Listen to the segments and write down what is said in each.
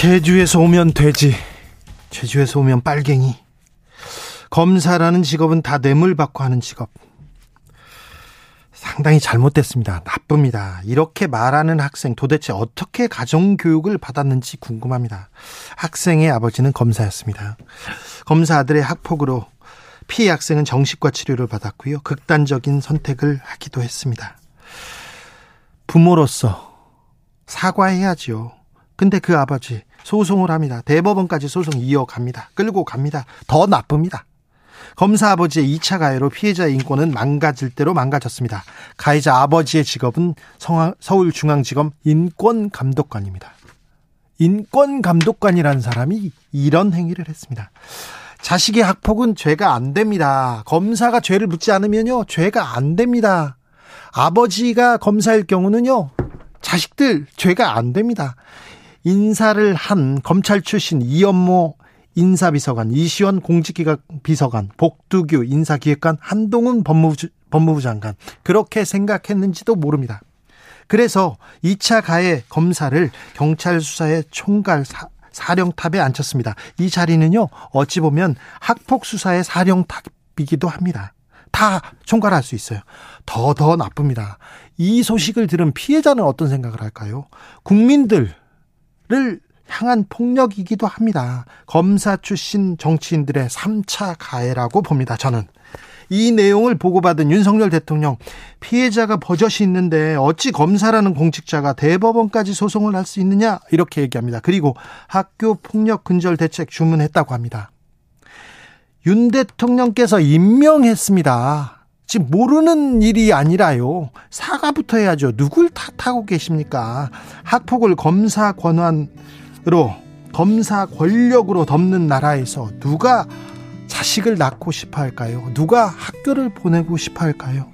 제주에서 오면 돼지 제주에서 오면 빨갱이 검사라는 직업은 다 뇌물 받고 하는 직업 상당히 잘못됐습니다. 나쁩니다. 이렇게 말하는 학생 도대체 어떻게 가정교육을 받았는지 궁금합니다. 학생의 아버지는 검사였습니다. 검사 아들의 학폭으로 피해 학생은 정신과 치료를 받았고요. 극단적인 선택을 하기도 했습니다. 부모로서 사과해야지요. 근데 그 아버지 소송을 합니다. 대법원까지 소송 이어갑니다. 끌고 갑니다. 더 나쁩니다. 검사 아버지의 2차 가해로 피해자의 인권은 망가질 대로 망가졌습니다. 가해자 아버지의 직업은 서울중앙지검 인권감독관입니다. 인권감독관이라는 사람이 이런 행위를 했습니다. 자식의 학폭은 죄가 안 됩니다. 검사가 죄를 묻지 않으면요, 죄가 안 됩니다. 아버지가 검사일 경우는요, 자식들 죄가 안 됩니다. 인사를 한 검찰 출신 이연모 인사비서관, 이시원 공직기관 비서관, 복두규 인사기획관, 한동훈 법무부, 법무부 장관. 그렇게 생각했는지도 모릅니다. 그래서 2차 가해 검사를 경찰 수사의 총괄 사, 사령탑에 앉혔습니다. 이 자리는요, 어찌 보면 학폭 수사의 사령탑이기도 합니다. 다 총괄할 수 있어요. 더, 더 나쁩니다. 이 소식을 들은 피해자는 어떤 생각을 할까요? 국민들 을 향한 폭력이기도 합니다. 검사 출신 정치인들의 3차 가해라고 봅니다. 저는. 이 내용을 보고받은 윤석열 대통령 피해자가 버젓이 있는데 어찌 검사라는 공직자가 대법원까지 소송을 할 수 있느냐 이렇게 얘기합니다. 그리고 학교 폭력 근절 대책 주문했다고 합니다. 윤 대통령께서 임명했습니다. 지금 모르는 일이 아니라요. 사과부터 해야죠. 누굴 탓하고 계십니까? 학폭을 검사 권한으로 검사 권력으로 덮는 나라에서 누가 자식을 낳고 싶어 할까요? 누가 학교를 보내고 싶어 할까요?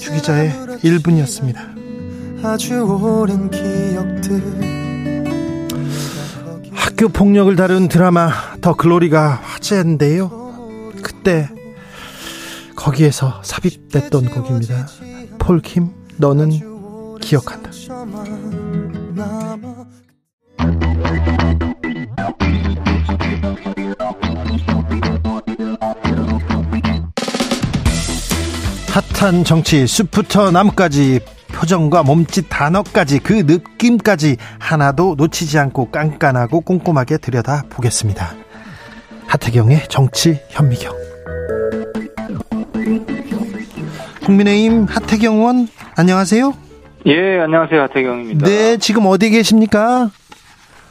주 기자의 1분이었습니다. 아주 오랜 기억들 학교 폭력을 다룬 드라마 더 글로리가 화제인데요. 그때 거기에서 삽입됐던 곡입니다. 폴킴 너는 기억한다. 핫한 정치 숲부터 나무까지 표정과 몸짓 단어까지 그 느낌까지 하나도 놓치지 않고 깐깐하고 꼼꼼하게 들여다 보겠습니다. 하태경의 정치 현미경. 국민의힘 하태경 의원 안녕하세요. 예, 안녕하세요. 하태경입니다. 네, 지금 어디 계십니까?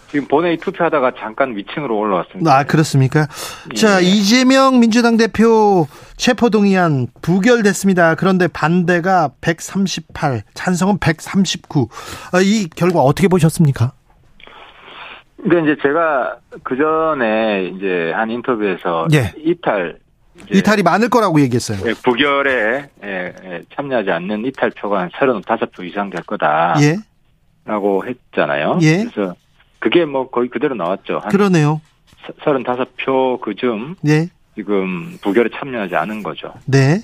지금 본회의 투표하다가 잠깐 위층으로 올라왔습니다. 아, 그렇습니까? 예. 자, 이재명 민주당 대표 체포동의안 부결됐습니다. 그런데 반대가 138, 찬성은 139. 아, 이 결과 어떻게 보셨습니까? 근데 이제 제가 그 전에 이제 한 인터뷰에서 예. 이탈 이탈이 많을 거라고 얘기했어요. 예, 부결에 예, 예, 참여하지 않는 이탈표가 한 35표 이상 될 거다. 예. 라고 했잖아요. 예. 그래서 그게 뭐 거의 그대로 나왔죠. 그러네요. 35표 그쯤 예. 지금 부결에 참여하지 않은 거죠. 네.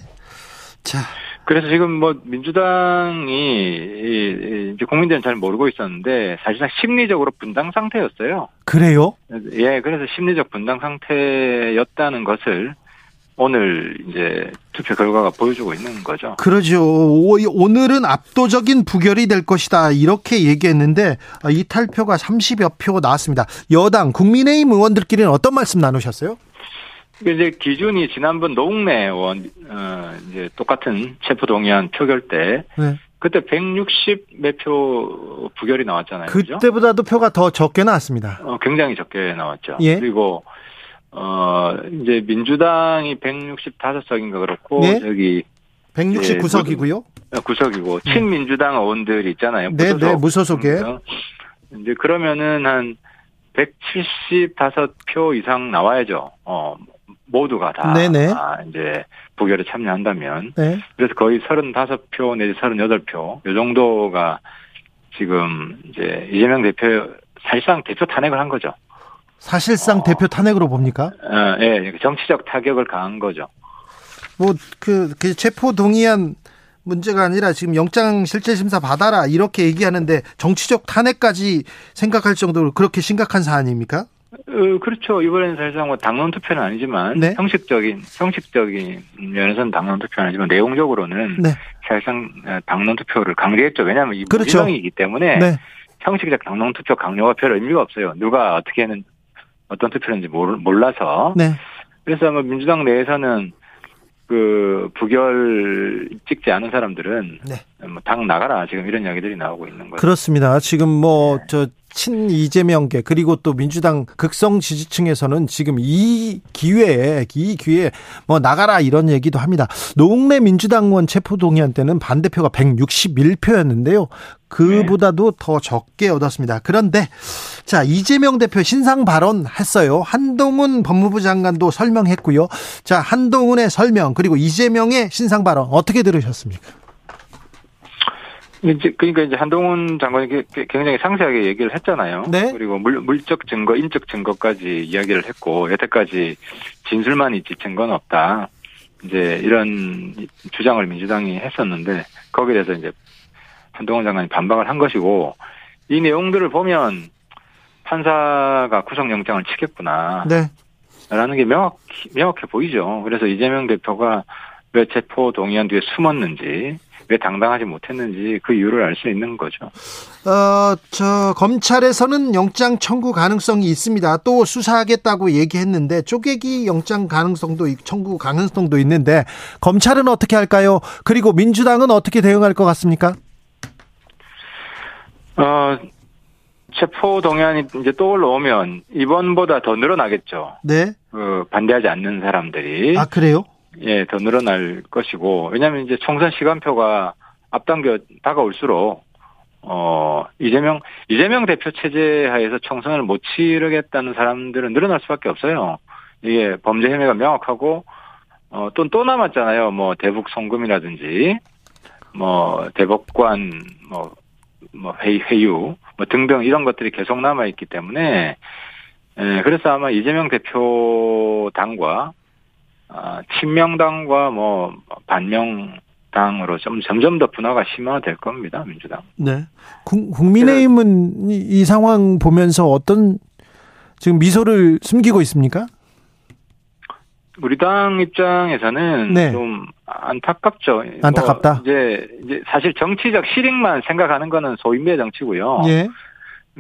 자, 그래서 지금 뭐 민주당이 이제 국민들은 잘 모르고 있었는데 사실상 심리적으로 분당 상태였어요. 그래요? 예, 그래서 심리적 분당 상태였다는 것을 오늘 이제 투표 결과가 보여주고 있는 거죠. 그러죠. 오늘은 압도적인 부결이 될 것이다. 이렇게 얘기했는데 이탈표가 30여 표 나왔습니다. 여당 국민의힘 의원들끼리는 어떤 말씀 나누셨어요? 이제 기준이 지난번 노웅래 의원 어 이제 똑같은 체포동의안 표결 때 네. 그때 160몇 표 부결이 나왔잖아요. 그때보다도 그죠? 표가 더 적게 나왔습니다. 어 굉장히 적게 나왔죠. 예. 그리고 어 이제 민주당이 165석인가 그렇고 네? 저기 169석이고요. 구석이고 네. 친민주당 의원들 있잖아요. 네, 네, 무소속. 네, 무소속에. 이제 그러면은 한 175표 이상 나와야죠. 어, 모두가 다 네네. 아, 이제 부결에 참여한다면 네. 그래서 거의 35표 내지 38표 요 정도가 지금 이제 이재명 대표 사실상 대표 탄핵을 한 거죠. 사실상 어, 대표 탄핵으로 봅니까? 어, 예, 정치적 타격을 가한 거죠. 뭐그 그 체포 동의안 문제가 아니라 지금 영장 실질 심사 받아라 이렇게 얘기하는데 정치적 탄핵까지 생각할 정도로 그렇게 심각한 사안입니까? 어, 그렇죠. 이번에는 사실상 뭐 당론 투표는 아니지만 네? 형식적인 형식적인 면에서는 당론 투표는 아니지만 내용적으로는 네. 사실상 어, 당론 투표를 강제했죠. 왜냐하면 이 그렇죠. 무지이기 때문에 네. 형식적 당론 투표 강요가 별 의미가 없어요. 누가 어떻게 는 어떤 투표인지 몰라서. 네. 그래서 뭐 민주당 내에서는 그 부결 찍지 않은 사람들은 네. 뭐당 나가라 지금 이런 이야기들이 나오고 있는 거죠. 그렇습니다. 지금 뭐저 네. 친 이재명계 그리고 또 민주당 극성 지지층에서는 지금 이 기회에 이 기회에 뭐 나가라 이런 얘기도 합니다. 노웅래 민주당원 체포 동의안 때는 반대표가 161표였는데요. 그보다도 네. 더 적게 얻었습니다. 그런데 자 이재명 대표 신상 발언 했어요. 한동훈 법무부 장관도 설명했고요. 자 한동훈의 설명 그리고 이재명의 신상 발언 어떻게 들으셨습니까? 이제 그러니까 이제 한동훈 장관이 굉장히 상세하게 얘기를 했잖아요. 네. 그리고 물, 물적 증거, 인적 증거까지 이야기를 했고 여태까지 진술만 있지 증거는 없다. 이제 이런 주장을 민주당이 했었는데 거기에 대해서 이제 한동훈 장관이 반박을 한 것이고 이 내용들을 보면 판사가 구속영장을 치겠구나. 네. 라는 게 명확, 명확해 보이죠. 그래서 이재명 대표가 왜 체포 동의안 뒤에 숨었는지 왜 당당하지 못했는지 그 이유를 알 수 있는 거죠. 어, 저 검찰에서는 영장 청구 가능성이 있습니다. 또 수사하겠다고 얘기했는데 쪼개기 영장 가능성도 청구 가능성도 있는데 검찰은 어떻게 할까요? 그리고 민주당은 어떻게 대응할 것 같습니까? 어, 체포 동의안이 이제 또 올라오면 이번보다 더 늘어나겠죠. 네. 그 반대하지 않는 사람들이. 아 그래요? 예, 더 늘어날 것이고, 왜냐하면 이제 총선 시간표가 앞당겨 다가올수록, 어, 이재명, 이재명 대표 체제 하에서 총선을 못 치르겠다는 사람들은 늘어날 수밖에 없어요. 이게 범죄 혐의가 명확하고, 어, 또, 또 남았잖아요. 뭐, 대북 송금이라든지, 뭐, 대법관, 뭐, 뭐, 회의, 회유, 뭐 등등 이런 것들이 계속 남아있기 때문에, 예, 그래서 아마 이재명 대표 당과 아, 친명당과 뭐 반명당으로 좀 점점 더 분화가 심화될 겁니다 민주당. 네. 국민의힘은 이, 이 상황 보면서 어떤 지금 미소를 숨기고 있습니까? 우리 당 입장에서는 네. 좀 안타깝죠. 안타깝다. 뭐 이제, 이제 사실 정치적 실익만 생각하는 거는 소인배 정치고요. 예.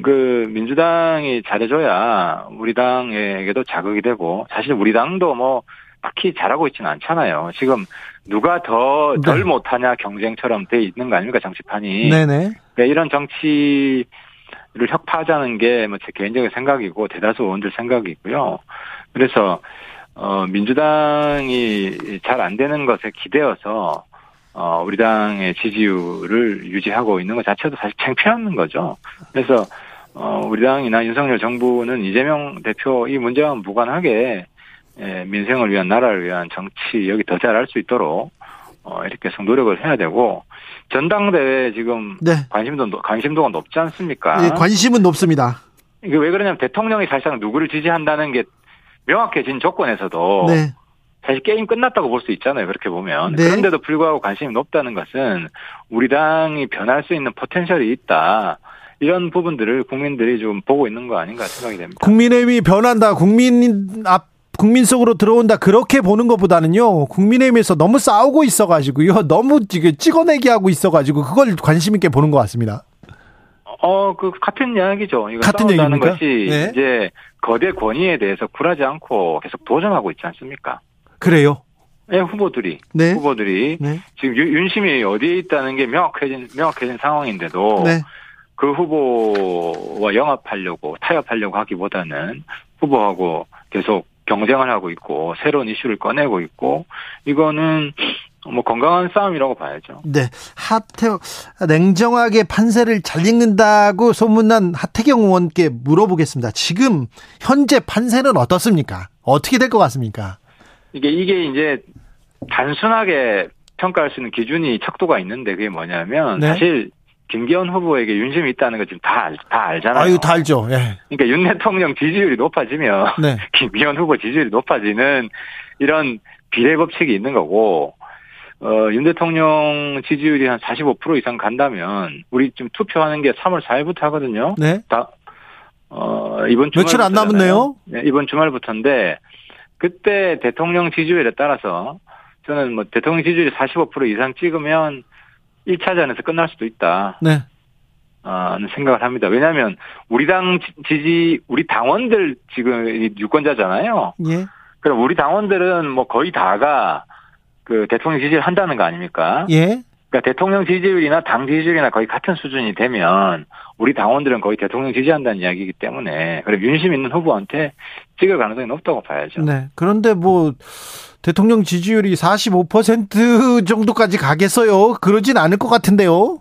그 민주당이 잘해줘야 우리 당에게도 자극이 되고 사실 우리 당도 뭐 딱히 잘하고 있지는 않잖아요. 지금 누가 더덜 네. 못하냐 경쟁처럼 돼 있는 거 아닙니까 정치판이. 네네. 네, 이런 정치 를 혁파하자는 게 뭐 제 개인적인 생각이고 대다수 의원들 생각이고요. 그래서 어 민주당이 잘 안 되는 것에 기대어서 어 우리 당의 지지율을 유지하고 있는 것 자체도 사실 창피한 거죠. 그래서 어 우리 당이나 윤석열 정부는 이재명 대표 이 문제와 무관하게 예, 민생을 위한 나라를 위한 정치 여기 더 잘할 수 있도록 어, 이렇게 해서 노력을 해야 되고 전당대회 지금 네. 관심도 관심도가 높지 않습니까? 네, 관심은 높습니다. 이게 왜 그러냐면 대통령이 사실상 누구를 지지한다는 게 명확해진 조건에서도 네. 사실 게임 끝났다고 볼 수 있잖아요. 그렇게 보면 네. 그런데도 불구하고 관심이 높다는 것은 우리 당이 변할 수 있는 포텐셜이 있다. 이런 부분들을 국민들이 좀 보고 있는 거 아닌가 생각이 됩니다. 국민의힘이 변한다. 국민 앞 국민 속으로 들어온다 그렇게 보는 것보다는요 국민의힘에서 너무 싸우고 있어가지고요 너무 지금 찍어내기 하고 있어가지고 그걸 관심 있게 보는 것 같습니다. 어, 그 같은 이야기죠. 이거 같은 얘기입니까? 것이 네. 이제 거대 권위에 대해서 굴하지 않고 계속 도전하고 있지 않습니까? 그래요. 네, 후보들이 네. 후보들이 네. 지금 윤심이 어디에 있다는 게 명확해진 명확해진 상황인데도 네. 그 후보와 영합하려고 타협하려고 하기보다는 후보하고 계속 경쟁을 하고 있고 새로운 이슈를 꺼내고 있고 이거는 뭐 건강한 싸움이라고 봐야죠. 네. 하태 냉정하게 판세를 잘 읽는다고 소문난 하태경 의원께 물어보겠습니다. 지금 현재 판세는 어떻습니까? 어떻게 될 것 같습니까? 이게 이게 이제 단순하게 평가할 수 있는 기준이 척도가 있는데 그게 뭐냐면 네? 사실 김기현 후보에게 윤심이 있다는 거 지금 다, 알, 다 알잖아요. 아유, 다 알죠. 예. 그러니까 윤 대통령 지지율이 높아지면 네. 김기현 후보 지지율이 높아지는 이런 비례 법칙이 있는 거고 어, 윤 대통령 지지율이 한 45% 이상 간다면 우리 지금 투표하는 게 3월 4일부터 하거든요. 네. 다 어, 이번 주말 며칠 안 남았네요. 네, 이번 주말부터인데 그때 대통령 지지율에 따라서 저는 뭐 대통령 지지율이 45% 이상 찍으면 1차전에서 끝날 수도 있다. 네. 어, 생각을 합니다. 왜냐하면 우리 당 지지 우리 당원들 지금 유권자잖아요. 예. 그럼 우리 당원들은 뭐 거의 다가 그 대통령 지지를 한다는 거 아닙니까? 예. 그러니까 대통령 지지율이나 당 지지율이나 거의 같은 수준이 되면 우리 당원들은 거의 대통령 지지한다는 이야기이기 때문에 그래 윤심 있는 후보한테 찍을 가능성이 높다고 봐야죠. 네. 그런데 뭐 대통령 지지율이 45% 정도까지 가겠어요? 그러진 않을 것 같은데요.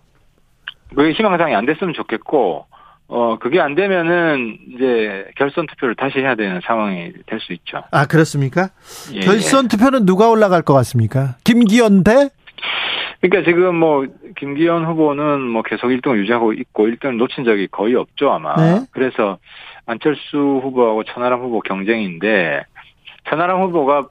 그게 희망상이 안 됐으면 좋겠고 어, 그게 안 되면은 이제 결선 투표를 다시 해야 되는 상황이 될 수 있죠. 아, 그렇습니까? 예. 결선 투표는 누가 올라갈 것 같습니까? 김기현 대? 그러니까 지금 뭐 김기현 후보는 뭐 계속 1등을 유지하고 있고 1등을 놓친 적이 거의 없죠 아마. 네. 그래서 안철수 후보하고 천하람 후보 경쟁인데 천하람 후보가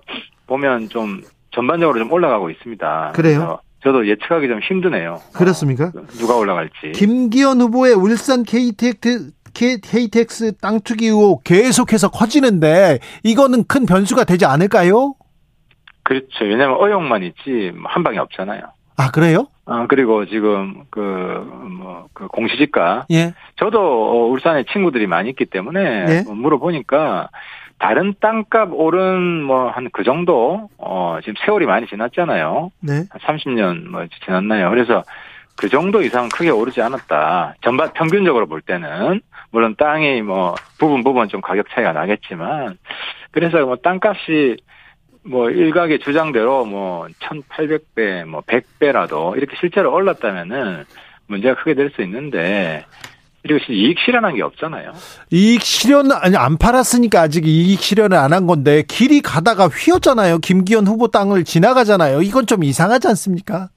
보면 좀 전반적으로 좀 올라가고 있습니다. 그래요? 저도 예측하기 좀 힘드네요. 그렇습니까? 어, 누가 올라갈지. 김기현 후보의 울산 KTX, KTX 땅 투기 의혹 계속해서 커지는데 이거는 큰 변수가 되지 않을까요? 그렇죠. 왜냐하면 어용만 있지 뭐한 방이 없잖아요. 아 그래요? 아 그리고 지금 그 뭐그 그 공시지가 예. 저도 어, 울산에 친구들이 많이 있기 때문에 예. 물어보니까 다른 땅값 오른 뭐 한 그 정도 어 지금 세월이 많이 지났잖아요. 네. 한 30년 뭐 지났나요? 그래서 그 정도 이상 크게 오르지 않았다. 전반 평균적으로 볼 때는 물론 땅이 뭐 부분 부분 좀 가격 차이가 나겠지만 그래서 뭐 땅값이 뭐 일각의 주장대로 뭐 1,800배, 뭐 100배라도 이렇게 실제로 올랐다면은 문제가 크게 될 수 있는데 그리고 이익 실현한 게 없잖아요. 이익 실현 아니 안 팔았으니까 아직 이익 실현을 안 한 건데 길이 가다가 휘었잖아요. 김기현 후보 땅을 지나가잖아요. 이건 좀 이상하지 않습니까?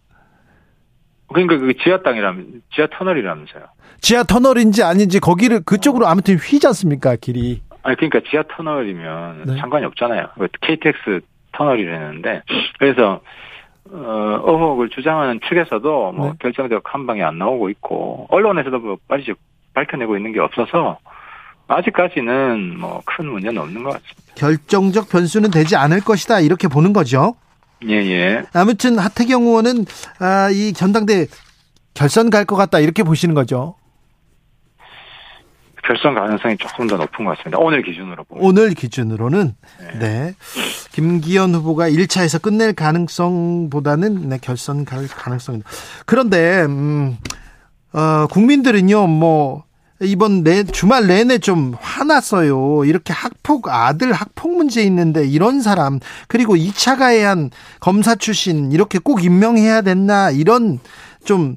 그러니까 그 지하 땅이라면 지하 터널이라면서요. 지하 터널인지 아닌지 거기를 그쪽으로 아무튼 휘지 않습니까 길이? 아니 그러니까 지하 터널이면 네. 상관이 없잖아요. KTX 터널이라는데 그래서 어, 의혹을 주장하는 측에서도 뭐 네. 결정적 한 방이 안 나오고 있고 언론에서도 뭐 빨리 밝혀내고 있는 게 없어서 아직까지는 뭐 큰 문제는 없는 것 같습니다. 결정적 변수는 되지 않을 것이다 이렇게 보는 거죠. 예, 예. 아무튼 하태경 의원은 아, 이 전당대 결선 갈 것 같다 이렇게 보시는 거죠. 결선 가능성이 조금 더 높은 것 같습니다. 오늘 기준으로 보면. 오늘 기준으로는 네. 네. 김기현 후보가 1차에서 끝낼 가능성보다는 네, 결선 갈 가능성이. 그런데 음, 어, 국민들은요, 뭐 이번 내 주말 내내 좀 화났어요. 이렇게 학폭 아들 학폭 문제 있는데 이런 사람 그리고 2차 가해한 검사 출신 이렇게 꼭 임명해야 됐나 이런 좀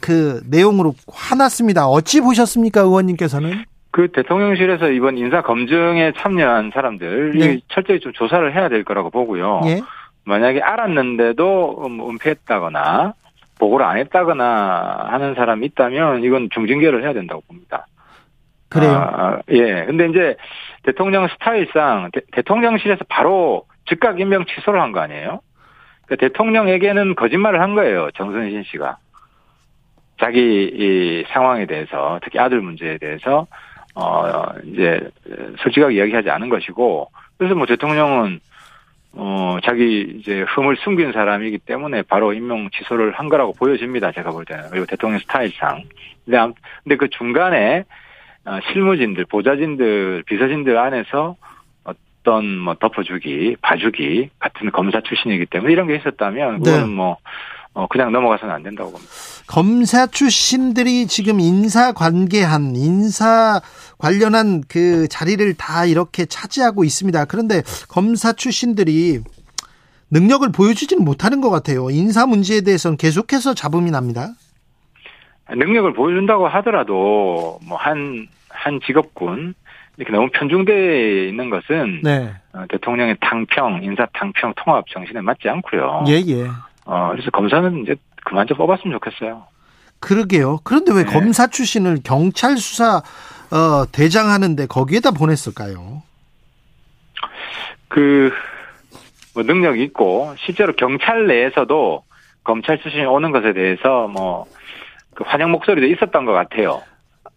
그 내용으로 화났습니다. 어찌 보셨습니까, 의원님께서는? 그 대통령실에서 이번 인사 검증에 참여한 사람들 네. 철저히 좀 조사를 해야 될 거라고 보고요. 예. 만약에 알았는데도 음, 은폐했다거나 보고를 안 했다거나 하는 사람이 있다면 이건 중징계를 해야 된다고 봅니다. 그래요? 아, 예. 근데 이제 대통령 스타일상 대, 통령실에서 바로 즉각 임명 취소를 한 거 아니에요? 그러니까 대통령에게는 거짓말을 한 거예요. 정선신 씨가. 자기 이 상황에 대해서 특히 아들 문제에 대해서 어, 이제, 솔직하게 이야기하지 않은 것이고, 그래서 뭐 대통령은, 어, 자기 이제 흠을 숨긴 사람이기 때문에 바로 임명 취소를 한 거라고 보여집니다. 제가 볼 때는. 그리고 대통령 스타일상. 근데, 근데 그 중간에, 어, 실무진들, 보좌진들, 비서진들 안에서 어떤 뭐 덮어주기, 봐주기 같은 검사 출신이기 때문에 이런 게 있었다면, 그거는 네. 뭐, 어, 그냥 넘어가서는 안 된다고 봅니다. 검사 출신들이 지금 인사 관계한 인사 관련한 그 자리를 다 이렇게 차지하고 있습니다. 그런데 검사 출신들이 능력을 보여주지는 못하는 것 같아요. 인사 문제에 대해서는 계속해서 잡음이 납니다. 능력을 보여준다고 하더라도 뭐 한 한 직업군 이렇게 너무 편중되어 있는 것은 네. 어, 대통령의 탕평, 인사 탕평 통합 정신에 맞지 않고요. 예, 예. 어, 그래서 검사는 이제 그만 좀 뽑았으면 좋겠어요. 그러게요. 그런데 왜 네. 검사 출신을 경찰 수사 어, 대장 하는데 거기에다 보냈을까요? 그, 뭐 능력이 있고, 실제로 경찰 내에서도 검찰 출신이 오는 것에 대해서 뭐, 그 환영 목소리도 있었던 것 같아요.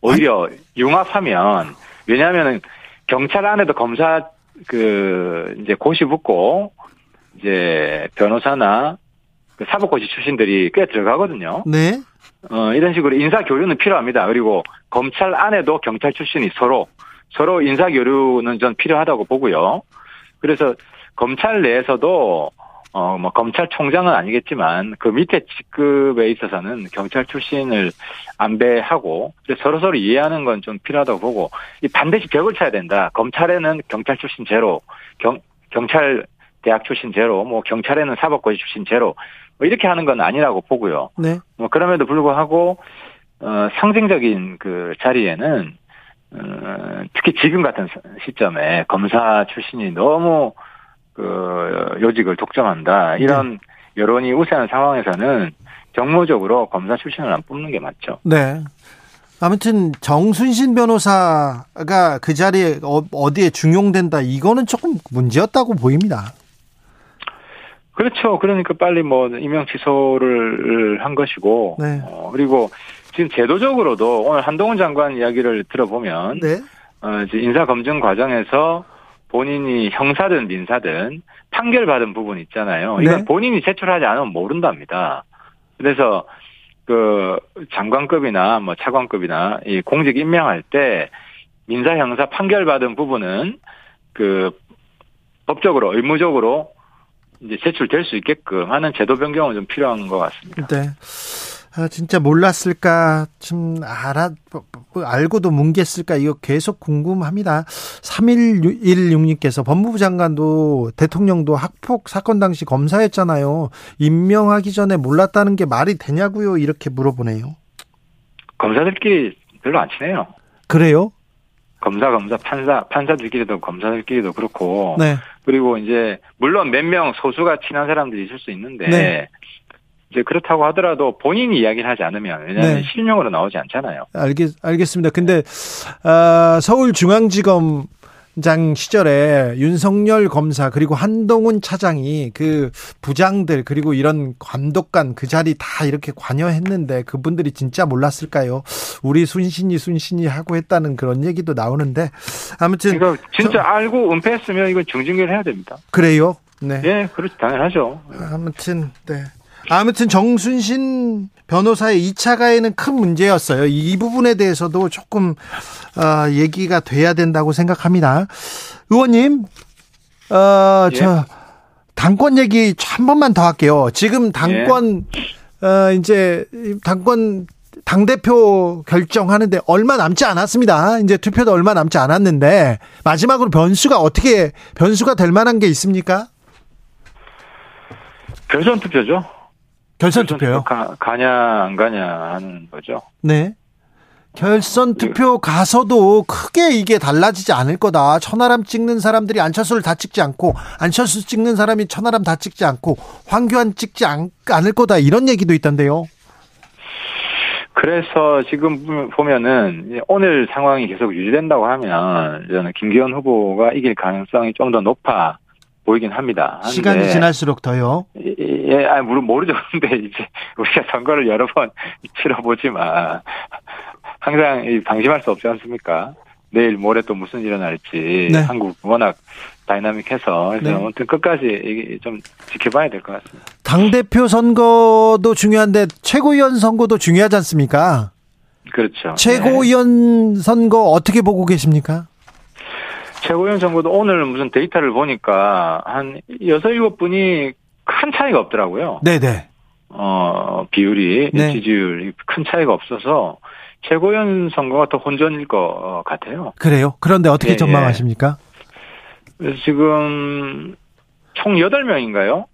오히려 아니. 융합하면, 왜냐하면은 경찰 안에도 검사 그 이제 고시 붙고 이제 변호사나 그 사법고시 출신들이 꽤 들어가거든요. 네. 어, 이런 식으로 인사 교류는 필요합니다. 그리고 검찰 안에도 경찰 출신이 서로 서로 인사 교류는 전 필요하다고 보고요. 그래서 검찰 내에서도 어, 뭐, 검찰총장은 아니겠지만, 그 밑에 직급에 있어서는 경찰 출신을 안배하고, 서로서로 이해하는 건 좀 필요하다고 보고, 이 반드시 벽을 쳐야 된다. 검찰에는 경찰 출신 제로, 경, 경찰 대학 출신 제로, 뭐, 경찰에는 사법고시 출신 제로, 뭐, 이렇게 하는 건 아니라고 보고요. 네. 뭐, 그럼에도 불구하고, 어, 상징적인 그 자리에는, 어, 특히 지금 같은 시점에 검사 출신이 너무 그 요직을 독점한다 이런 네. 여론이 우세한 상황에서는 정무적으로 검사 출신을 안 뽑는 게 맞죠. 네. 아무튼 정순신 변호사가 그 자리에 어, 어디에 중용된다 이거는 조금 문제였다고 보입니다. 그렇죠. 그러니까 빨리 뭐 임명 취소를 한 것이고 네. 어, 그리고 지금 제도적으로도 오늘 한동훈 장관 이야기를 들어보면 네. 어, 이제 인사 검증 과정에서 본인이 형사든 민사든 판결받은 부분 있잖아요. 이건 네. 본인이 제출하지 않으면 모른답니다. 그래서 그 장관급이나 뭐 차관급이나 이 공직 임명할 때 민사 형사 판결받은 부분은 그 법적으로 의무적으로 이제 제출될 수 있게끔 하는 제도 변경은 좀 필요한 것 같습니다. 네. 아, 진짜 몰랐을까, 좀 알아, 알고도 뭉갰을까, 이거 계속 궁금합니다. 3116님께서 법무부 장관도 대통령도 학폭 사건 당시 검사였잖아요. 임명하기 전에 몰랐다는 게 말이 되냐고요? 이렇게 물어보네요. 검사들끼리 별로 안 친해요. 그래요? 검사, 검사, 판사, 판사들끼리도 검사들끼리도 그렇고. 네. 그리고 이제, 물론 몇 명 소수가 친한 사람들이 있을 수 있는데. 네. 이제 그렇다고 하더라도 본인이 이야기를 하지 않으면 왜냐하면 네. 실명으로 나오지 않잖아요. 알겠 알겠습니다. 근데 어, 서울중앙지검 장 시절에 윤석열 검사 그리고 한동훈 차장이 그 부장들 그리고 이런 감독관 그 자리 다 이렇게 관여했는데 그분들이 진짜 몰랐을까요? 우리 순신이 순신이 하고 했다는 그런 얘기도 나오는데 아무튼 이거 진짜 저, 알고 은폐했으면 이건 정징계를 해야 됩니다. 그래요? 네. 예, 그렇지 당연하죠. 아무튼 네. 아무튼 정순신 변호사의 2차 가해는 큰 문제였어요. 이 부분에 대해서도 조금 어, 얘기가 돼야 된다고 생각합니다. 의원님, 어, 예. 저 당권 얘기 한 번만 더 할게요. 지금 당권 예. 어, 이제 당권 당 대표 결정하는데 얼마 남지 않았습니다. 이제 투표도 얼마 남지 않았는데 마지막으로 변수가 어떻게 변수가 될 만한 게 있습니까? 결선 투표죠. 결선 투표요? 가, 가냐 안 가냐 하는 거죠. 네. 결선 투표 가서도 크게 이게 달라지지 않을 거다. 천하람 찍는 사람들이 안철수를 다 찍지 않고 안철수 찍는 사람이 천하람 다 찍지 않고 황교안 찍지 않, 않을 거다. 이런 얘기도 있던데요. 그래서 지금 보면은 오늘 상황이 계속 유지된다고 하면 저는 김기현 후보가 이길 가능성이 좀 더 높아 보이긴 합니다. 시간이 지날수록 더요? 예, 예, 아, 물론 모르죠. 근데 이제 우리가 선거를 여러 번 치러보지만 항상 방심할 수 없지 않습니까? 내일 모레 또 무슨 일이 날지 네. 한국 워낙 다이나믹해서 그래서 네. 아무튼 끝까지 좀 지켜봐야 될 것 같습니다. 당 대표 선거도 중요한데 최고위원 선거도 중요하지 않습니까? 그렇죠. 최고위원 네. 선거 어떻게 보고 계십니까? 최고위원 선거도 오늘 무슨 데이터를 보니까 한 여섯 일곱 분이 큰 차이가 없더라고요. 네네. 어, 비율이, 네. 지지율이 큰 차이가 없어서 최고위원 선거가 더 혼전일 것 같아요. 그래요? 그런데 어떻게 예, 예. 전망하십니까? 그래서 지금 총 8명인가요?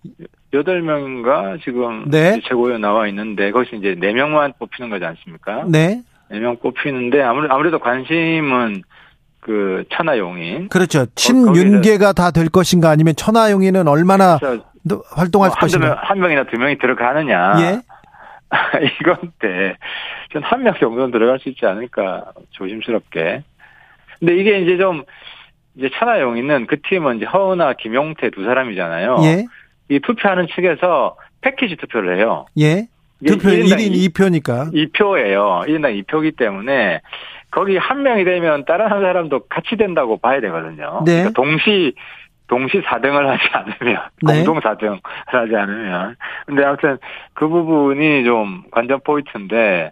8명인가 지금 네. 최고위원 나와 있는데 거기서 이제 4명만 뽑히는 거지 않습니까? 네. 4명 뽑히는데 아무래도, 아무래도 관심은 그 천하용인. 그렇죠. 친윤계가 다 될 것인가 아니면 천하용인은 얼마나 활동할 뭐 것인가. 명, 한 명이나 두 명이 들어가느냐. 예. 이건데 전 한 명 정도는 들어갈 수 있지 않을까 조심스럽게. 근데 이게 이제 좀 이제 천하용인은 그 팀은 이제 허은아, 김용태 두 사람이잖아요. 예. 이 투표하는 측에서 패키지 투표를 해요. 예. 투표 1인 2표니까. 2표예요. 1인당 2표기 때문에 거기 한 명이 되면 다른 한 사람도 같이 된다고 봐야 되거든요. 네. 그러니까 동시 동시 4등을 하지 않으면 네. 공동 4등을 하지 않으면 근데 아무튼 그 부분이 좀 관전 포인트인데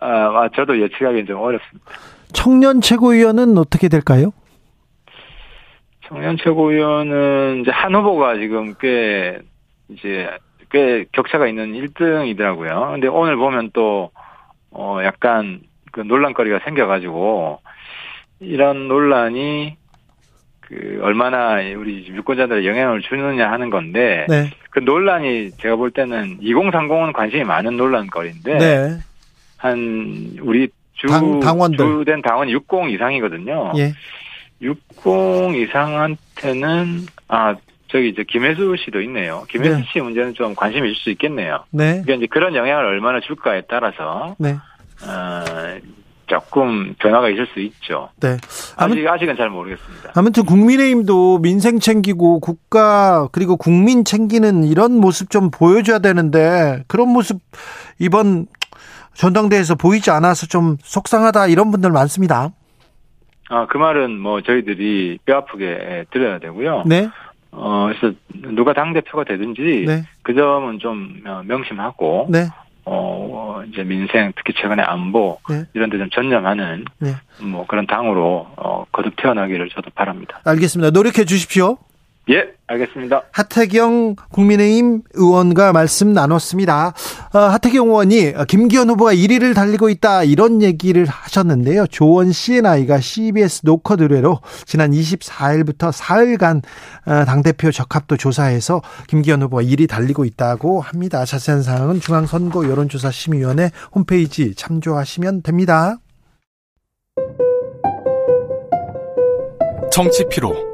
아, 아 저도 예측하기는 좀 어렵습니다. 청년 최고위원은 어떻게 될까요? 청년 최고위원은 이제 한 후보가 지금 꽤 이제 꽤 격차가 있는 1등이더라고요. 근데 오늘 보면 또 어 약간 그 논란거리가 생겨가지고 이런 논란이 그 얼마나 우리 유권자들의 영향을 주느냐 하는 건데 네. 그 논란이 제가 볼 때는 2030은 관심이 많은 논란거리인데 네. 한 우리 주 당, 당원들. 주된 당원 60 이상이거든요. 예. 60 이상한테는 아 저기 이제 김혜수 씨도 있네요. 김혜수 네. 씨 문제는 좀 관심이 있을 수 있겠네요. 네. 그러니까 이제 그런 영향을 얼마나 줄까에 따라서 네. 어, 조금 변화가 있을 수 있죠. 네. 아직 아직은 잘 모르겠습니다. 아무튼 국민의힘도 민생 챙기고 국가 그리고 국민 챙기는 이런 모습 좀 보여줘야 되는데 그런 모습 이번 전당대회에서 보이지 않아서 좀 속상하다 이런 분들 많습니다. 아, 그 말은 뭐 저희들이 뼈 아프게 들어야 되고요. 네. 어, 그래서 누가 당대표가 되든지 네. 그 점은 좀 명심하고 네. 어, 이제 민생, 특히 최근에 안보, 네. 이런 데 좀 전념하는, 네. 뭐 그런 당으로, 어, 거듭 태어나기를 저도 바랍니다. 알겠습니다. 노력해 주십시오. 예, 알겠습니다. 하태경 국민의힘 의원과 말씀 나눴습니다. 어, 하태경 의원이 김기현 후보가 1위를 달리고 있다 이런 얘기를 하셨는데요. 조원 CNI가 CBS 노컷 의뢰로 지난 24일부터 사흘간 어, 당대표 적합도 조사해서 김기현 후보가 1위 달리고 있다고 합니다. 자세한 사항은 중앙선거 여론조사심의위원회 홈페이지 참조하시면 됩니다. 정치 피로